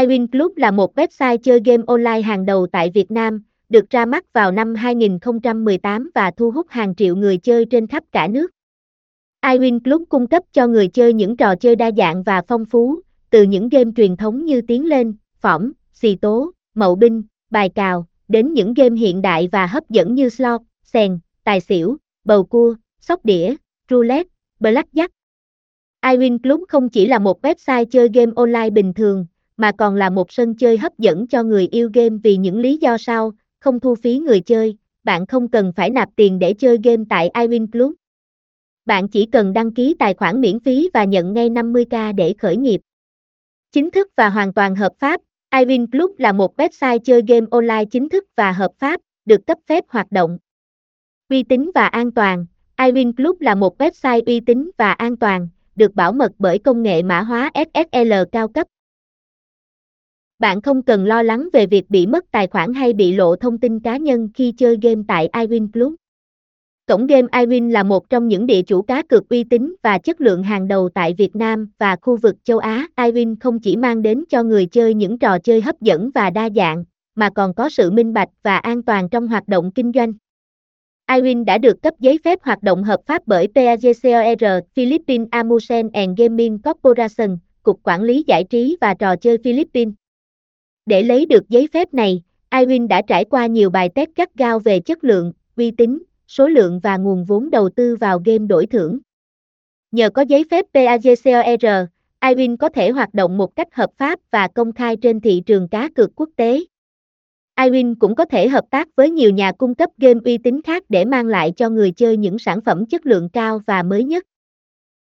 iWin Club là một website chơi game online hàng đầu tại Việt Nam, được ra mắt vào năm 2018 và thu hút hàng triệu người chơi trên khắp cả nước. iWin Club cung cấp cho người chơi những trò chơi đa dạng và phong phú, từ những game truyền thống như Tiến lên, Phỏng, Xì tố, Mậu binh, Bài cào, đến những game hiện đại và hấp dẫn như slot, sèn, tài xỉu, bầu cua, sóc đĩa, roulette, blackjack. iWin Club không chỉ là một website chơi game online bình thường, mà còn là một sân chơi hấp dẫn cho người yêu game vì những lý do sau, không thu phí người chơi, bạn không cần phải nạp tiền để chơi game tại iWin Club. Bạn chỉ cần đăng ký tài khoản miễn phí và nhận ngay 50k để khởi nghiệp. Chính thức và hoàn toàn hợp pháp, iWin Club là một website chơi game online chính thức và hợp pháp, được cấp phép hoạt động. Uy tín và an toàn, iWin Club là một website uy tín và an toàn, được bảo mật bởi công nghệ mã hóa SSL cao cấp. Bạn không cần lo lắng về việc bị mất tài khoản hay bị lộ thông tin cá nhân khi chơi game tại iWin Club. Cổng game iWin là một trong những địa chủ cá cược uy tín và chất lượng hàng đầu tại Việt Nam và khu vực châu Á. iWin không chỉ mang đến cho người chơi những trò chơi hấp dẫn và đa dạng, mà còn có sự minh bạch và an toàn trong hoạt động kinh doanh. iWin đã được cấp giấy phép hoạt động hợp pháp bởi PAGCOR Philippines Amusement and Gaming Corporation, Cục Quản lý Giải trí và Trò chơi Philippines. Để lấy được giấy phép này, iWin đã trải qua nhiều bài test gắt gao về chất lượng, uy tín, số lượng và nguồn vốn đầu tư vào game đổi thưởng. Nhờ có giấy phép PAGCOR, iWin có thể hoạt động một cách hợp pháp và công khai trên thị trường cá cược quốc tế. iWin cũng có thể hợp tác với nhiều nhà cung cấp game uy tín khác để mang lại cho người chơi những sản phẩm chất lượng cao và mới nhất.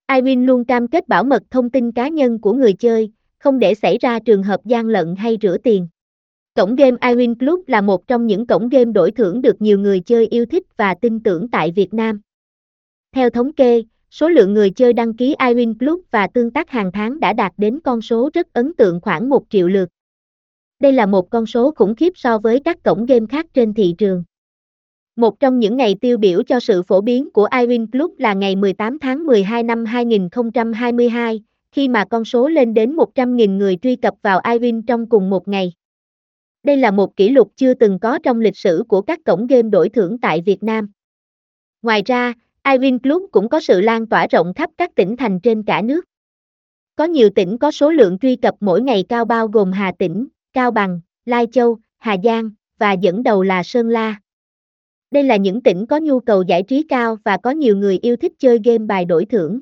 iWin luôn cam kết bảo mật thông tin cá nhân của người chơi, không để xảy ra trường hợp gian lận hay rửa tiền. Cổng game iWin Club là một trong những cổng game đổi thưởng được nhiều người chơi yêu thích và tin tưởng tại Việt Nam. Theo thống kê, số lượng người chơi đăng ký iWin Club và tương tác hàng tháng đã đạt đến con số rất ấn tượng khoảng 1 triệu lượt. Đây là một con số khủng khiếp so với các cổng game khác trên thị trường. Một trong những ngày tiêu biểu cho sự phổ biến của iWin Club là ngày 18 tháng 12 năm 2022, khi mà con số lên đến 100.000 người truy cập vào iWin trong cùng một ngày. Đây là một kỷ lục chưa từng có trong lịch sử của các cổng game đổi thưởng tại Việt Nam. Ngoài ra, iWin Club cũng có sự lan tỏa rộng khắp các tỉnh thành trên cả nước. Có nhiều tỉnh có số lượng truy cập mỗi ngày cao bao gồm Hà Tĩnh, Cao Bằng, Lai Châu, Hà Giang, và dẫn đầu là Sơn La. Đây là những tỉnh có nhu cầu giải trí cao và có nhiều người yêu thích chơi game bài đổi thưởng.